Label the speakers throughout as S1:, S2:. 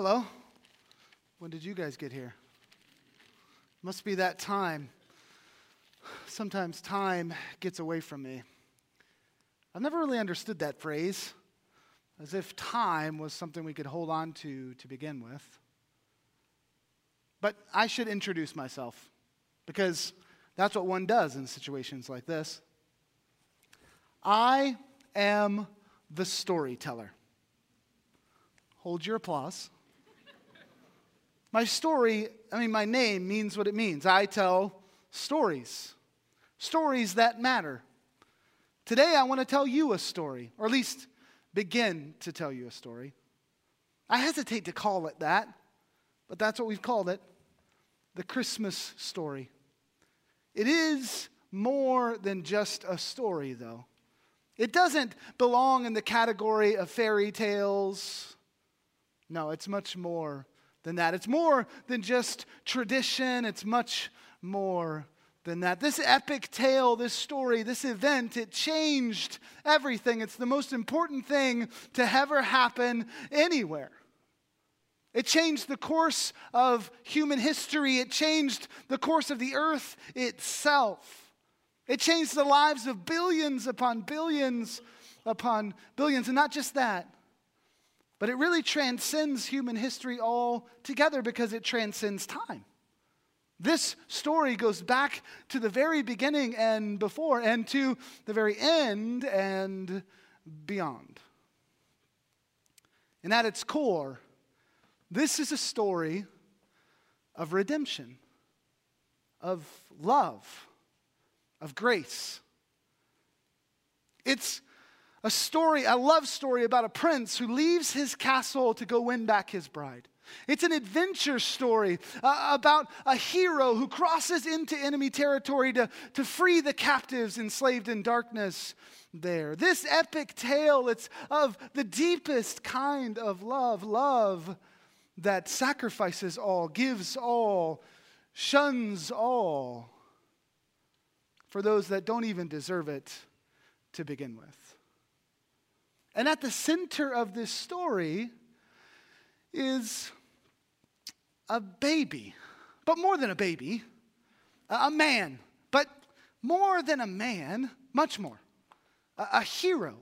S1: Hello. When did you guys get here? Must be that time. Sometimes time gets away from me. I've never really understood that phrase, as if time was something we could hold on to to begin with. But I should introduce myself, because that's what one does in situations like this. I am the storyteller. Hold your applause. My story, I mean, my name means what it means. I tell stories, stories that matter. Today, I want to tell you a story, or at least begin to tell you a story. I hesitate to call it that, but that's what we've called it the Christmas story. It is more than just a story, though. It doesn't belong in the category of fairy tales. No, it's much more than that. It's more than just tradition, it's much more than that. This epic tale, this story, this event, it changed everything. It's the most important thing to ever happen anywhere. It changed the course of human history. It changed the course of the earth itself. It changed the lives of billions upon billions upon billions. And not just that, but it really transcends human history altogether because it transcends time. This story goes back to the very beginning and before, and to the very end and beyond. And at its core, this is a story of redemption, of love, of grace. It's a story, a love story about a prince who leaves his castle to go win back his bride. It's an adventure story uh, about a hero who crosses into enemy territory to, to free the captives enslaved in darkness there. This epic tale, it's of the deepest kind of love, love that sacrifices all, gives all, shuns all for those that don't even deserve it to begin with. And at the center of this story is a baby, but more than a baby, a man, but more than a man, much more, a, hero,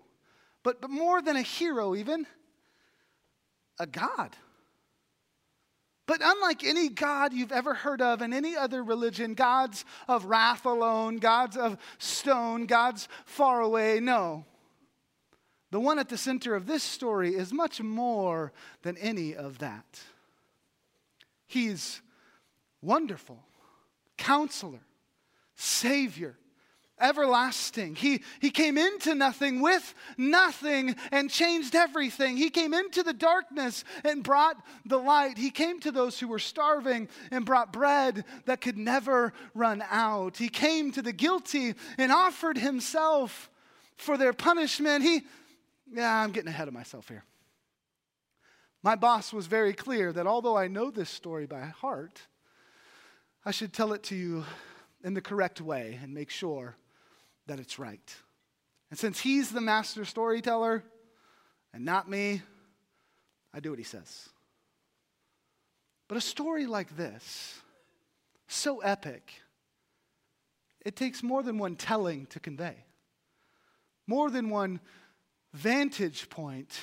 S1: but, but more than a hero, even a God. But unlike any God you've ever heard of in any other religion, gods of wrath alone, gods of stone, gods far away, no. The one at the center of this story is much more than any of that. He's wonderful, counselor, savior, everlasting. He, he came into nothing with nothing and changed everything. He came into the darkness and brought the light. He came to those who were starving and brought bread that could never run out. He came to the guilty and offered himself for their punishment. He yeah, I'm getting ahead of myself here. My boss was very clear that although I know this story by heart, I should tell it to you in the correct way and make sure that it's right. And since he's the master storyteller and not me, I do what he says. But a story like this, so epic, it takes more than one telling to convey, more than one vantage point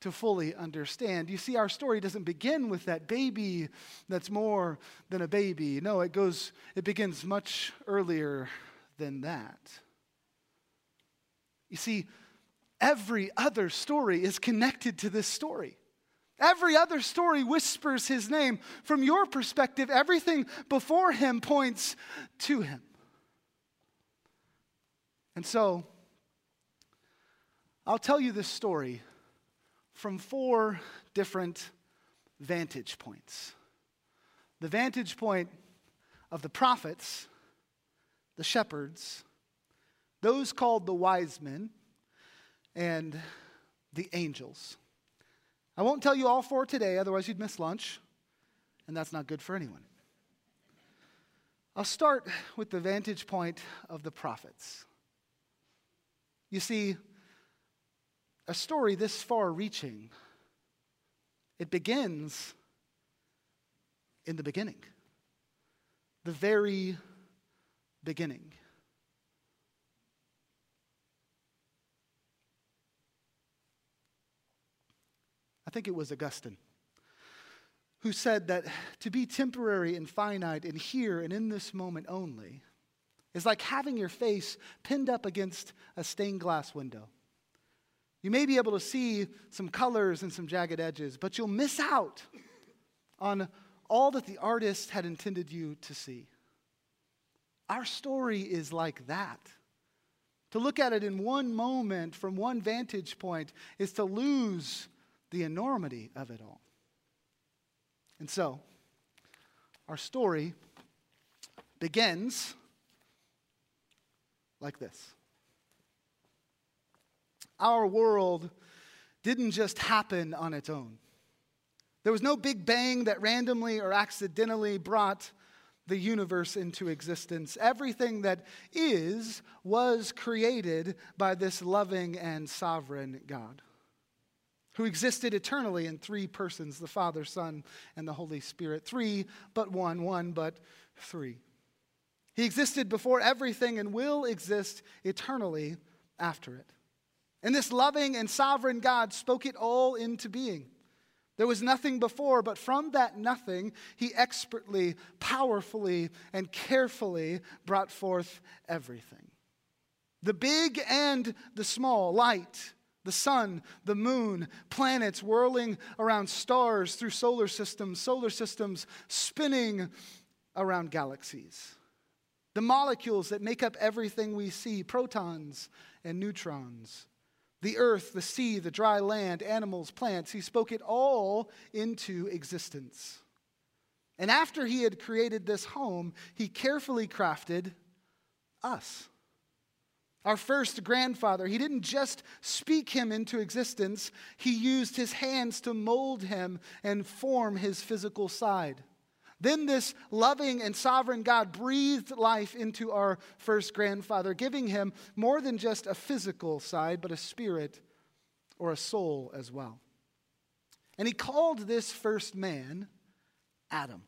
S1: to fully understand. You see, our story doesn't begin with that baby that's more than a baby. No, it goes, it begins much earlier than that. You see, every other story is connected to this story. Every other story whispers his name. From your perspective, everything before him points to him. And so, I'll tell you this story from four different vantage points the vantage point of the prophets, the shepherds, those called the wise men, and the angels. I won't tell you all four today, otherwise, you'd miss lunch, and that's not good for anyone. I'll start with the vantage point of the prophets. You see, a story this far reaching It begins in the beginning, the very beginning. I think it was Augustine who said that to be temporary and finite and here and in this moment only is like having your face pinned up against a stained glass window. You may be able to see some colors and some jagged edges, but you'll miss out on all that the artist had intended you to see. Our story is like that. To look at it in one moment from one vantage point is to lose the enormity of it all. And so, our story begins like this Our world didn't just happen on its own. There was no big bang that randomly or accidentally brought the universe into existence. Everything that is was created by this loving and sovereign God who existed eternally in three persons the Father, Son, and the Holy Spirit. Three, but one, one, but three. He existed before everything and will exist eternally after it. And this loving and sovereign God spoke it all into being. There was nothing before, but from that nothing, he expertly, powerfully, and carefully brought forth everything. The big and the small, light, the sun, the moon, planets whirling around stars through solar systems, solar systems spinning around galaxies. The molecules that make up everything we see, protons and neutrons. The earth, the sea, the dry land, animals, plants, he spoke it all into existence. And after he had created this home, he carefully crafted us. Our first grandfather, he didn't just speak him into existence, he used his hands to mold him and form his physical side. Then this loving and sovereign God breathed life into our first grandfather, giving him more than just a physical side, but a spirit or a soul as well. And he called this first man Adam.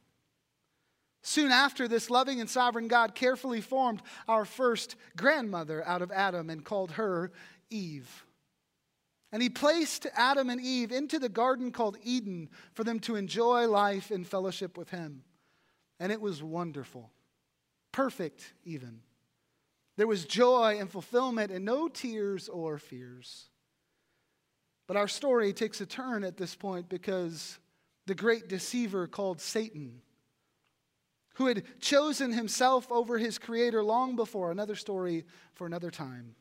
S1: Soon after, this loving and sovereign God carefully formed our first grandmother out of Adam and called her Eve. And he placed Adam and Eve into the garden called Eden for them to enjoy life in fellowship with him. And it was wonderful, perfect even. There was joy and fulfillment and no tears or fears. But our story takes a turn at this point because the great deceiver called Satan who had chosen himself over his creator long before, another story for another time.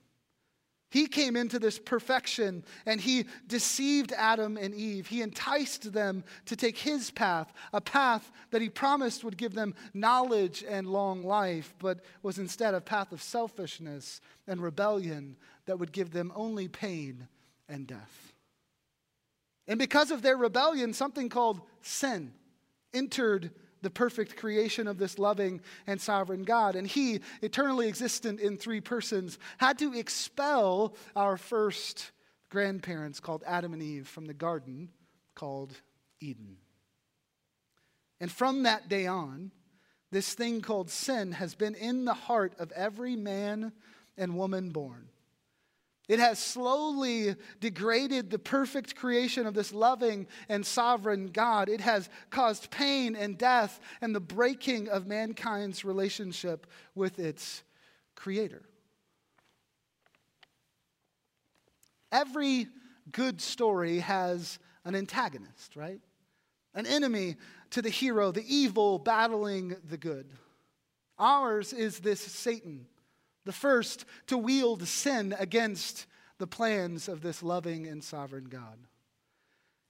S1: He came into this perfection and he deceived Adam and Eve. He enticed them to take his path, a path that he promised would give them knowledge and long life, but was instead a path of selfishness and rebellion that would give them only pain and death. And because of their rebellion, something called sin entered the perfect creation of this loving and sovereign God. And He, eternally existent in three persons, had to expel our first grandparents called Adam and Eve from the garden called Eden. And from that day on, this thing called sin has been in the heart of every man and woman born. It has slowly degraded the perfect creation of this loving and sovereign God. It has caused pain and death and the breaking of mankind's relationship with its creator. Every good story has an antagonist, right? An enemy to the hero, the evil battling the good. Ours is this Satan the first to wield sin against the plans of this loving and sovereign God.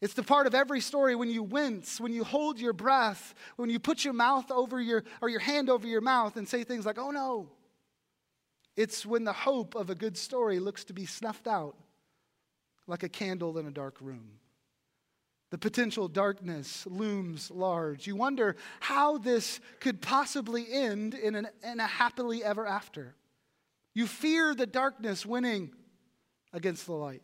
S1: It's the part of every story when you wince, when you hold your breath, when you put your mouth over your or your hand over your mouth and say things like, "Oh no." It's when the hope of a good story looks to be snuffed out like a candle in a dark room. The potential darkness looms large. You wonder how this could possibly end in, an, in a happily ever after. You fear the darkness winning against the light.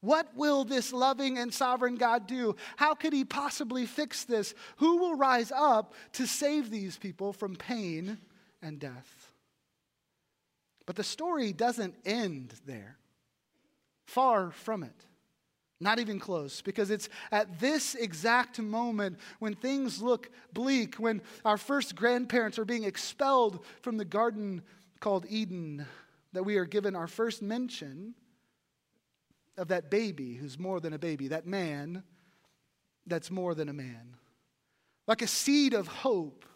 S1: What will this loving and sovereign God do? How could he possibly fix this? Who will rise up to save these people from pain and death? But the story doesn't end there. Far from it. Not even close, because it's at this exact moment when things look bleak, when our first grandparents are being expelled from the garden called Eden, that we are given our first mention of that baby who's more than a baby, that man that's more than a man. Like a seed of hope,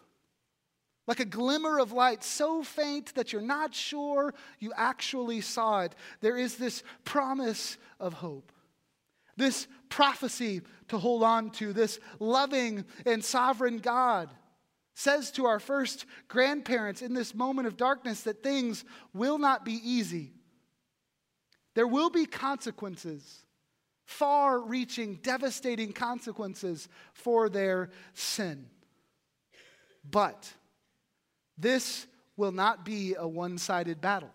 S1: like a glimmer of light so faint that you're not sure you actually saw it. There is this promise of hope this prophecy to hold on to, this loving and sovereign God says to our first grandparents in this moment of darkness that things will not be easy. There will be consequences, far reaching, devastating consequences for their sin. But this will not be a one sided battle.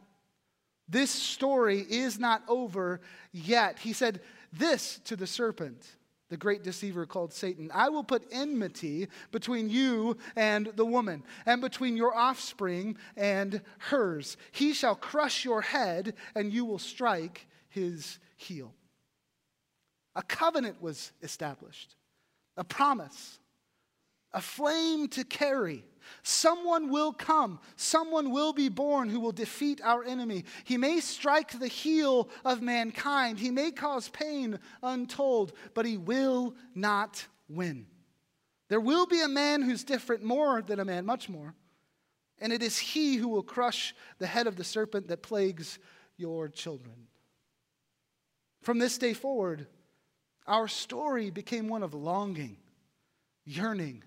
S1: This story is not over yet. He said, this to the serpent, the great deceiver called Satan I will put enmity between you and the woman, and between your offspring and hers. He shall crush your head, and you will strike his heel. A covenant was established, a promise, a flame to carry Someone will come, someone will be born who will defeat our enemy. He may strike the heel of mankind, he may cause pain untold, but he will not win. There will be a man who's different more than a man, much more. And it is he who will crush the head of the serpent that plagues your children. From this day forward, our story became one of longing, yearning,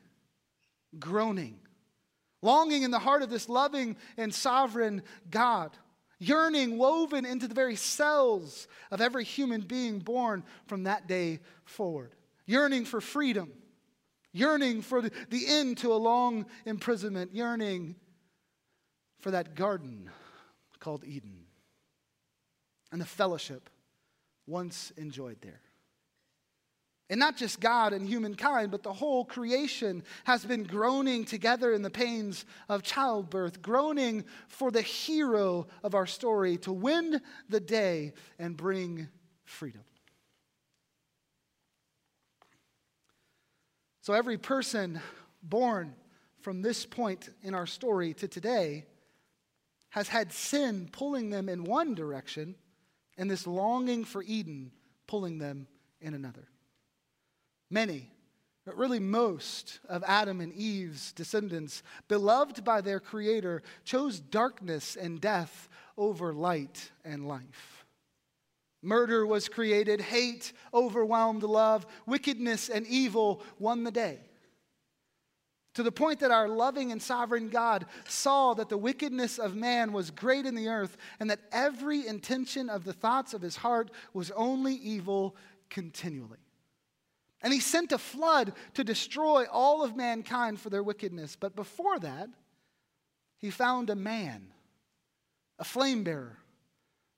S1: groaning longing in the heart of this loving and sovereign God, yearning woven into the very cells of every human being born from that day forward, yearning for freedom, yearning for the, end to a long imprisonment, yearning for that garden called Eden and the fellowship once enjoyed there. And not just God and humankind, but the whole creation has been groaning together in the pains of childbirth, groaning for the hero of our story to win the day and bring freedom. So, every person born from this point in our story to today has had sin pulling them in one direction and this longing for Eden pulling them in another. Many, but really most of Adam and Eve's descendants, beloved by their Creator, chose darkness and death over light and life. Murder was created, hate overwhelmed love, wickedness and evil won the day. To the point that our loving and sovereign God saw that the wickedness of man was great in the earth and that every intention of the thoughts of his heart was only evil continually. And he sent a flood to destroy all of mankind for their wickedness. But before that, he found a man, a flame bearer.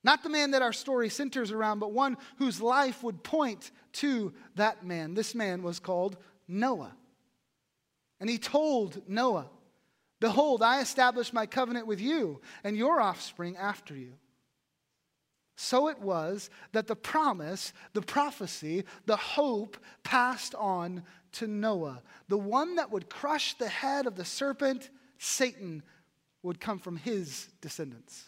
S1: Not the man that our story centers around, but one whose life would point to that man. This man was called Noah. And he told Noah, Behold, I establish my covenant with you and your offspring after you so it was that the promise, the prophecy, the hope passed on to Noah. The one that would crush the head of the serpent, Satan, would come from his descendants.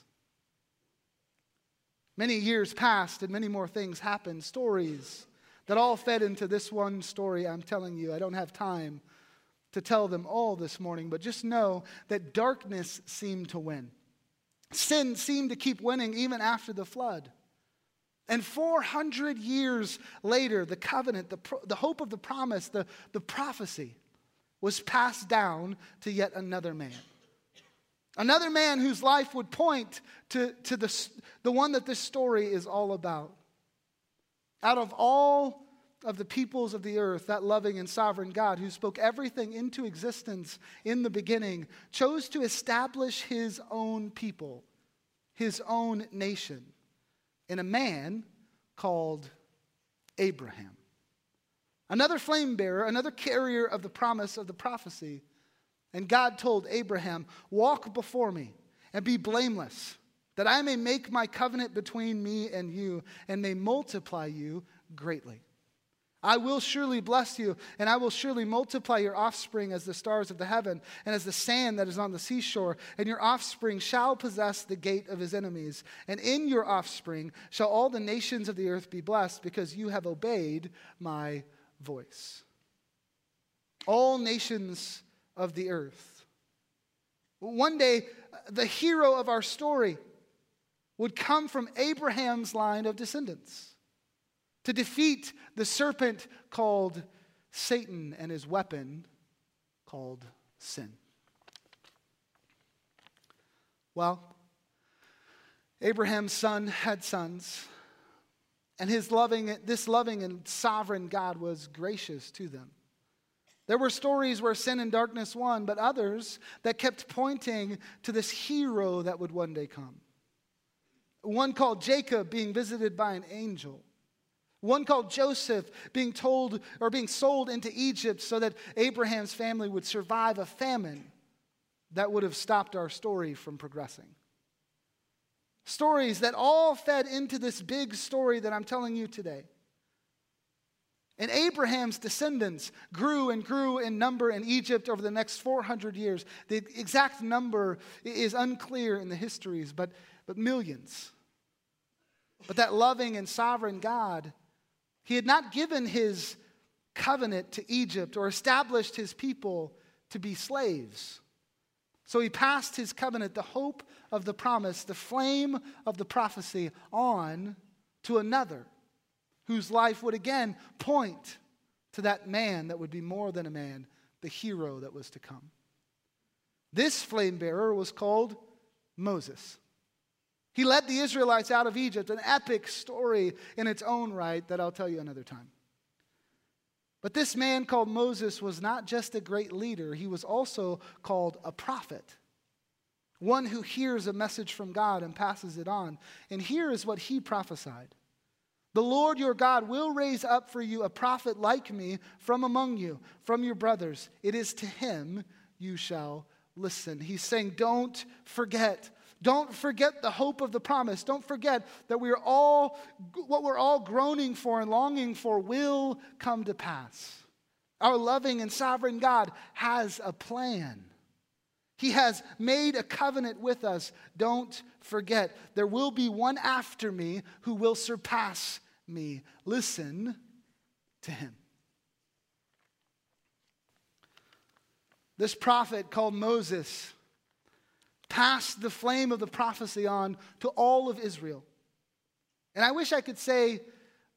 S1: Many years passed and many more things happened, stories that all fed into this one story I'm telling you. I don't have time to tell them all this morning, but just know that darkness seemed to win. Sin seemed to keep winning even after the flood. And 400 years later, the covenant, the, pro- the hope of the promise, the, the prophecy was passed down to yet another man. Another man whose life would point to, to the, the one that this story is all about. Out of all of the peoples of the earth, that loving and sovereign God who spoke everything into existence in the beginning chose to establish his own people, his own nation, in a man called Abraham. Another flame bearer, another carrier of the promise of the prophecy. And God told Abraham, Walk before me and be blameless, that I may make my covenant between me and you and may multiply you greatly. I will surely bless you, and I will surely multiply your offspring as the stars of the heaven and as the sand that is on the seashore. And your offspring shall possess the gate of his enemies. And in your offspring shall all the nations of the earth be blessed, because you have obeyed my voice. All nations of the earth. One day, the hero of our story would come from Abraham's line of descendants to defeat the serpent called Satan and his weapon called sin. Well, Abraham's son had sons, and his loving, this loving and sovereign God was gracious to them. There were stories where sin and darkness won, but others that kept pointing to this hero that would one day come. One called Jacob being visited by an angel. One called Joseph being told or being sold into Egypt so that Abraham's family would survive a famine that would have stopped our story from progressing. Stories that all fed into this big story that I'm telling you today. And Abraham's descendants grew and grew in number in Egypt over the next 400 years. The exact number is unclear in the histories, but, but millions. But that loving and sovereign God he had not given his covenant to Egypt or established his people to be slaves. So he passed his covenant, the hope of the promise, the flame of the prophecy, on to another whose life would again point to that man that would be more than a man, the hero that was to come. This flame bearer was called Moses. He led the Israelites out of Egypt, an epic story in its own right that I'll tell you another time. But this man called Moses was not just a great leader, he was also called a prophet. One who hears a message from God and passes it on. And here is what he prophesied The Lord your God will raise up for you a prophet like me from among you, from your brothers. It is to him you shall listen. He's saying, Don't forget don't forget the hope of the promise. Don't forget that we are all, what we're all groaning for and longing for will come to pass. Our loving and sovereign God has a plan. He has made a covenant with us. Don't forget, there will be one after me who will surpass me. Listen to him. This prophet called Moses passed the flame of the prophecy on to all of Israel. And I wish I could say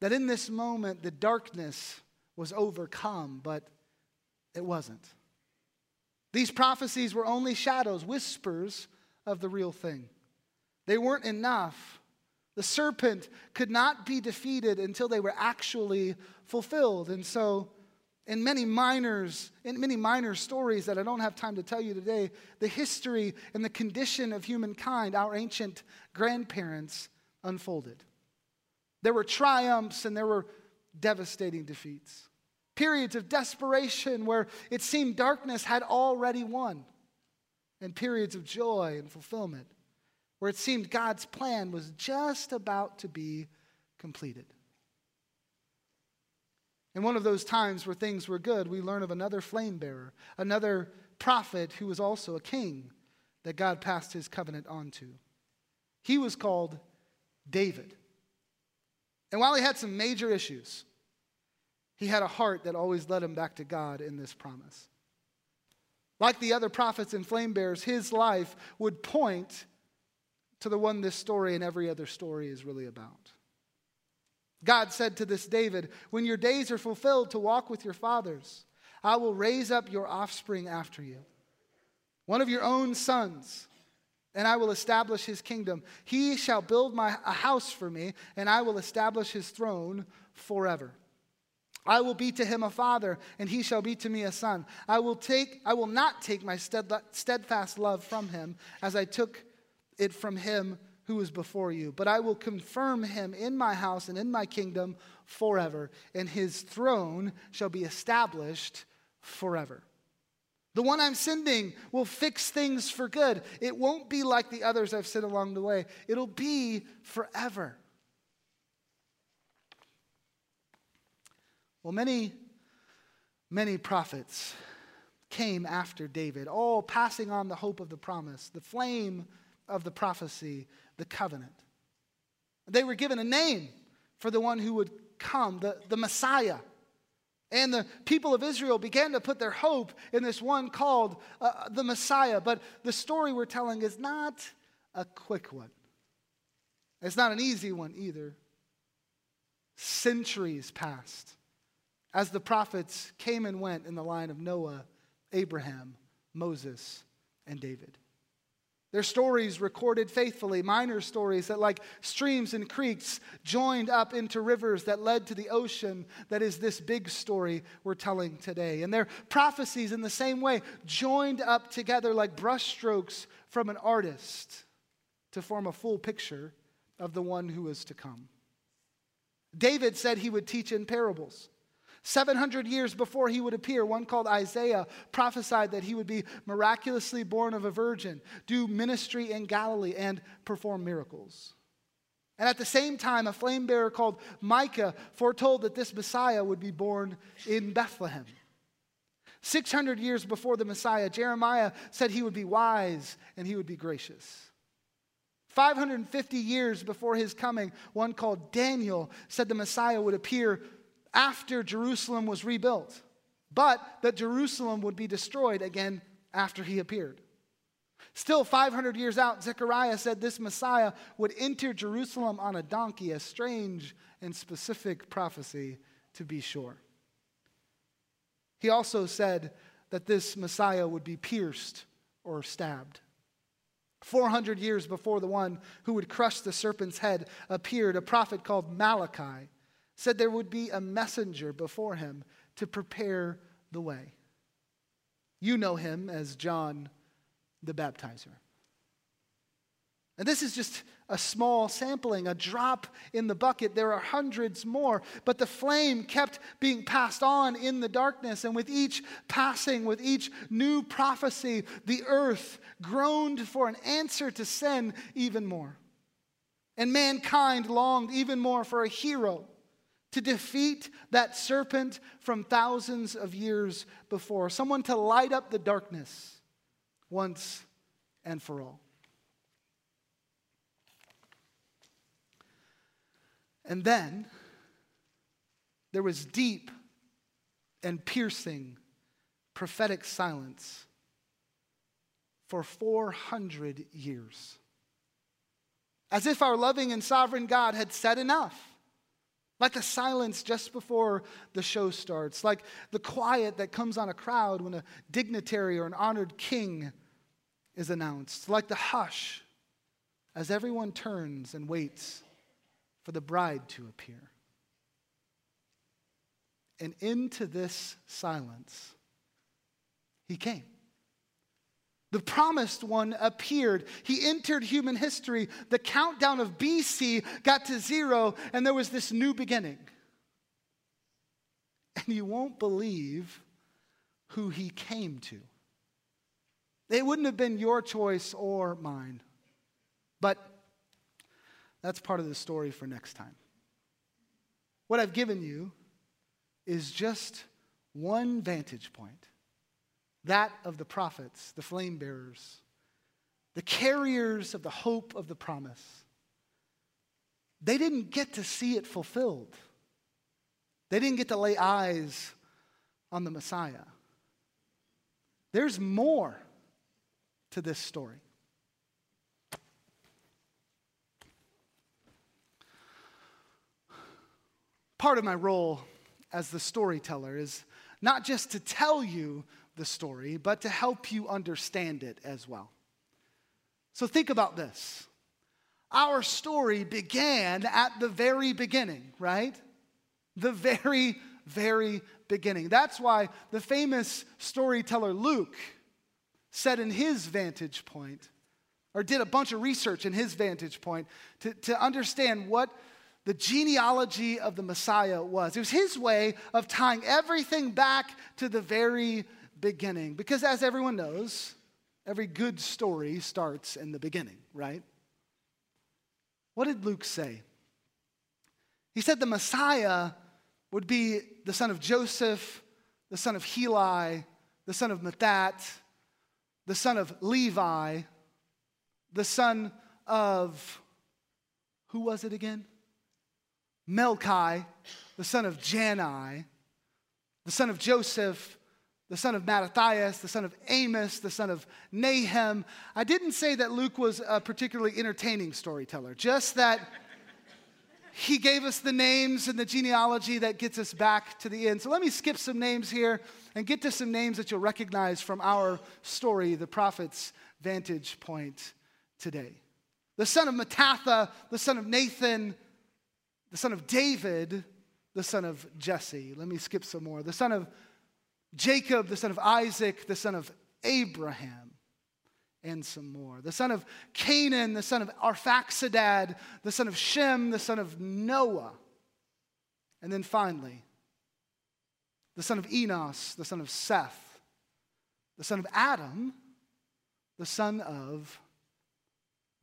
S1: that in this moment the darkness was overcome, but it wasn't. These prophecies were only shadows, whispers of the real thing. They weren't enough. The serpent could not be defeated until they were actually fulfilled. And so in many minors, in many minor stories that I don't have time to tell you today, the history and the condition of humankind, our ancient grandparents unfolded. There were triumphs and there were devastating defeats. Periods of desperation where it seemed darkness had already won, and periods of joy and fulfillment where it seemed God's plan was just about to be completed. In one of those times where things were good, we learn of another flame bearer, another prophet who was also a king that God passed his covenant on to. He was called David. And while he had some major issues, he had a heart that always led him back to God in this promise. Like the other prophets and flame bearers, his life would point to the one this story and every other story is really about. God said to this David, When your days are fulfilled to walk with your fathers, I will raise up your offspring after you, one of your own sons, and I will establish his kingdom. He shall build my, a house for me, and I will establish his throne forever. I will be to him a father, and he shall be to me a son. I will, take, I will not take my steadfast love from him, as I took it from him who is before you, but I will confirm him in my house and in my kingdom forever, and his throne shall be established forever. The one I'm sending will fix things for good. It won't be like the others I've sent along the way, it'll be forever. Well, many, many prophets came after David, all passing on the hope of the promise, the flame of the prophecy, the covenant. They were given a name for the one who would come, the, the Messiah. And the people of Israel began to put their hope in this one called uh, the Messiah. But the story we're telling is not a quick one, it's not an easy one either. Centuries passed as the prophets came and went in the line of Noah, Abraham, Moses, and David. Their stories recorded faithfully, minor stories that, like streams and creeks, joined up into rivers that led to the ocean that is this big story we're telling today. And their prophecies, in the same way, joined up together like brushstrokes from an artist to form a full picture of the one who is to come. David said he would teach in parables. 700 years before he would appear, one called Isaiah prophesied that he would be miraculously born of a virgin, do ministry in Galilee, and perform miracles. And at the same time, a flame bearer called Micah foretold that this Messiah would be born in Bethlehem. 600 years before the Messiah, Jeremiah said he would be wise and he would be gracious. 550 years before his coming, one called Daniel said the Messiah would appear after Jerusalem was rebuilt, but that Jerusalem would be destroyed again after he appeared. Still, 500 years out, Zechariah said this Messiah would enter Jerusalem on a donkey, a strange and specific prophecy, to be sure. He also said that this Messiah would be pierced or stabbed. 400 years before the one who would crush the serpent's head appeared, a prophet called Malachi said there would be a messenger before him to prepare the way. You know him as John the Baptizer. And this is just a small sampling, a drop in the bucket. There are hundreds more, but the flame kept being passed on in the darkness. And with each passing, with each new prophecy, the earth groaned for an answer to sin even more. And mankind longed even more for a hero to defeat that serpent from thousands of years before, someone to light up the darkness once and for all. And then there was deep and piercing prophetic silence for 400 years. As if our loving and sovereign God had said enough like the silence just before the show starts, like the quiet that comes on a crowd when a dignitary or an honored king is announced, like the hush as everyone turns and waits for the bride to appear. And into this silence, he came. The promised one appeared. He entered human history. The countdown of BC got to zero, and there was this new beginning. And you won't believe who he came to. It wouldn't have been your choice or mine. But that's part of the story for next time. What I've given you is just one vantage point that of the prophets, the flame bearers, the carriers of the hope of the promise. They didn't get to see it fulfilled. They didn't get to lay eyes on the Messiah. There's more to this story. Part of my role as the storyteller is not just to tell you the story, but to help you understand it as well. So think about this. Our story began at the very beginning, right? The very, very beginning. That's why the famous storyteller Luke said in his vantage point or did a bunch of research in his vantage point to, to understand what the genealogy of the Messiah was. It was his way of tying everything back to the very beginning. Because as everyone knows, every good story starts in the beginning, right? What did Luke say? He said the Messiah would be the son of Joseph, the son of Heli, the son of Matthat, the son of Levi, the son of, who was it again? Melchi, the son of Jannai, the son of Joseph, the son of Mattathias, the son of Amos, the son of Nahum. I didn't say that Luke was a particularly entertaining storyteller, just that he gave us the names and the genealogy that gets us back to the end. So let me skip some names here and get to some names that you'll recognize from our story, the prophet's vantage point today. The son of Mattatha, the son of Nathan, the son of David, the son of Jesse. Let me skip some more. The son of Jacob, the son of Isaac, the son of Abraham, and some more. The son of Cainan, the son of Arphaxadad, the son of Shem, the son of Noah. And then finally, the son of Enos, the son of Seth, the son of Adam, the son of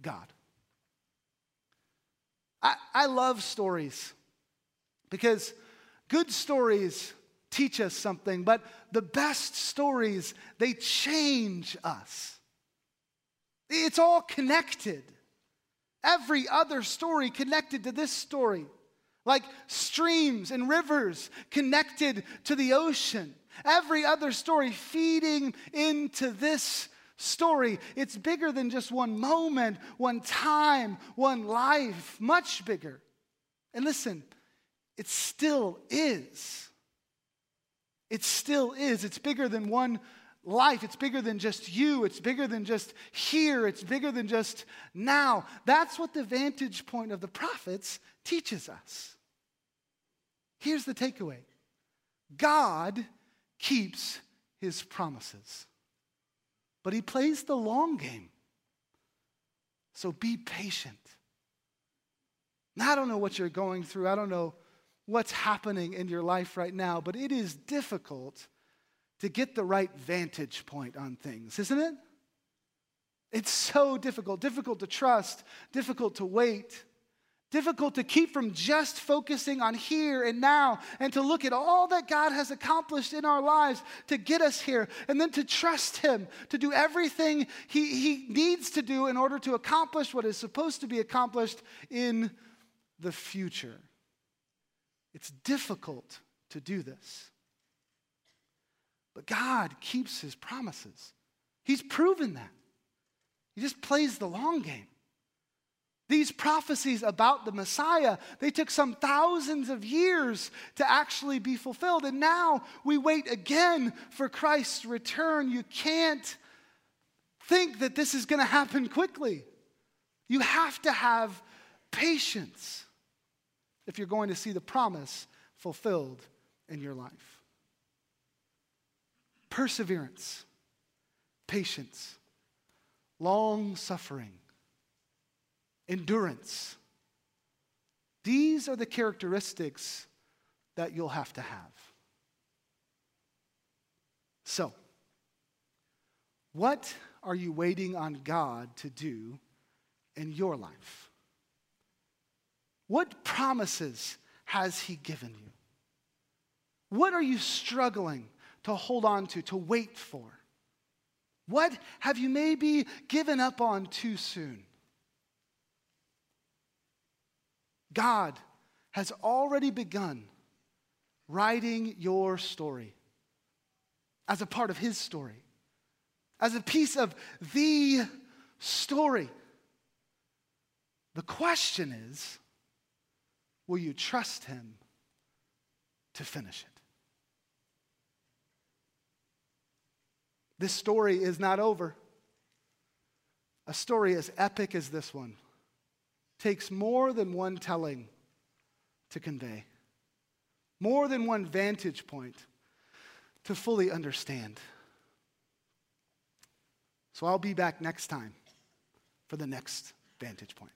S1: God. I, I love stories because good stories teach us something, but the best stories, they change us. It's all connected. Every other story connected to this story, like streams and rivers connected to the ocean. Every other story feeding into this story. It's bigger than just one moment, one time, one life, much bigger. And listen, it still is. It still is. It's bigger than one life. It's bigger than just you. It's bigger than just here. It's bigger than just now. That's what the vantage point of the prophets teaches us. Here's the takeaway God keeps his promises but he plays the long game. So be patient. Now, I don't know what you're going through. I don't know what's happening in your life right now, but it is difficult to get the right vantage point on things, isn't it? It's so difficult, difficult to trust, difficult to wait. Difficult to keep from just focusing on here and now and to look at all that God has accomplished in our lives to get us here and then to trust Him to do everything He, he needs to do in order to accomplish what is supposed to be accomplished in the future. It's difficult to do this. But God keeps His promises, He's proven that. He just plays the long game. These prophecies about the Messiah, they took some thousands of years to actually be fulfilled. And now we wait again for Christ's return. You can't think that this is going to happen quickly. You have to have patience if you're going to see the promise fulfilled in your life. Perseverance, patience, long suffering endurance. These are the characteristics that you'll have to have. So, what are you waiting on God to do in your life? What promises has He given you? What are you struggling to hold on to, to wait for? What have you maybe given up on too soon? God has already begun writing your story as a part of His story, as a piece of the story. The question is will you trust Him to finish it? This story is not over. A story as epic as this one takes more than one telling to convey, more than one vantage point to fully understand. So I'll be back next time for the next vantage point.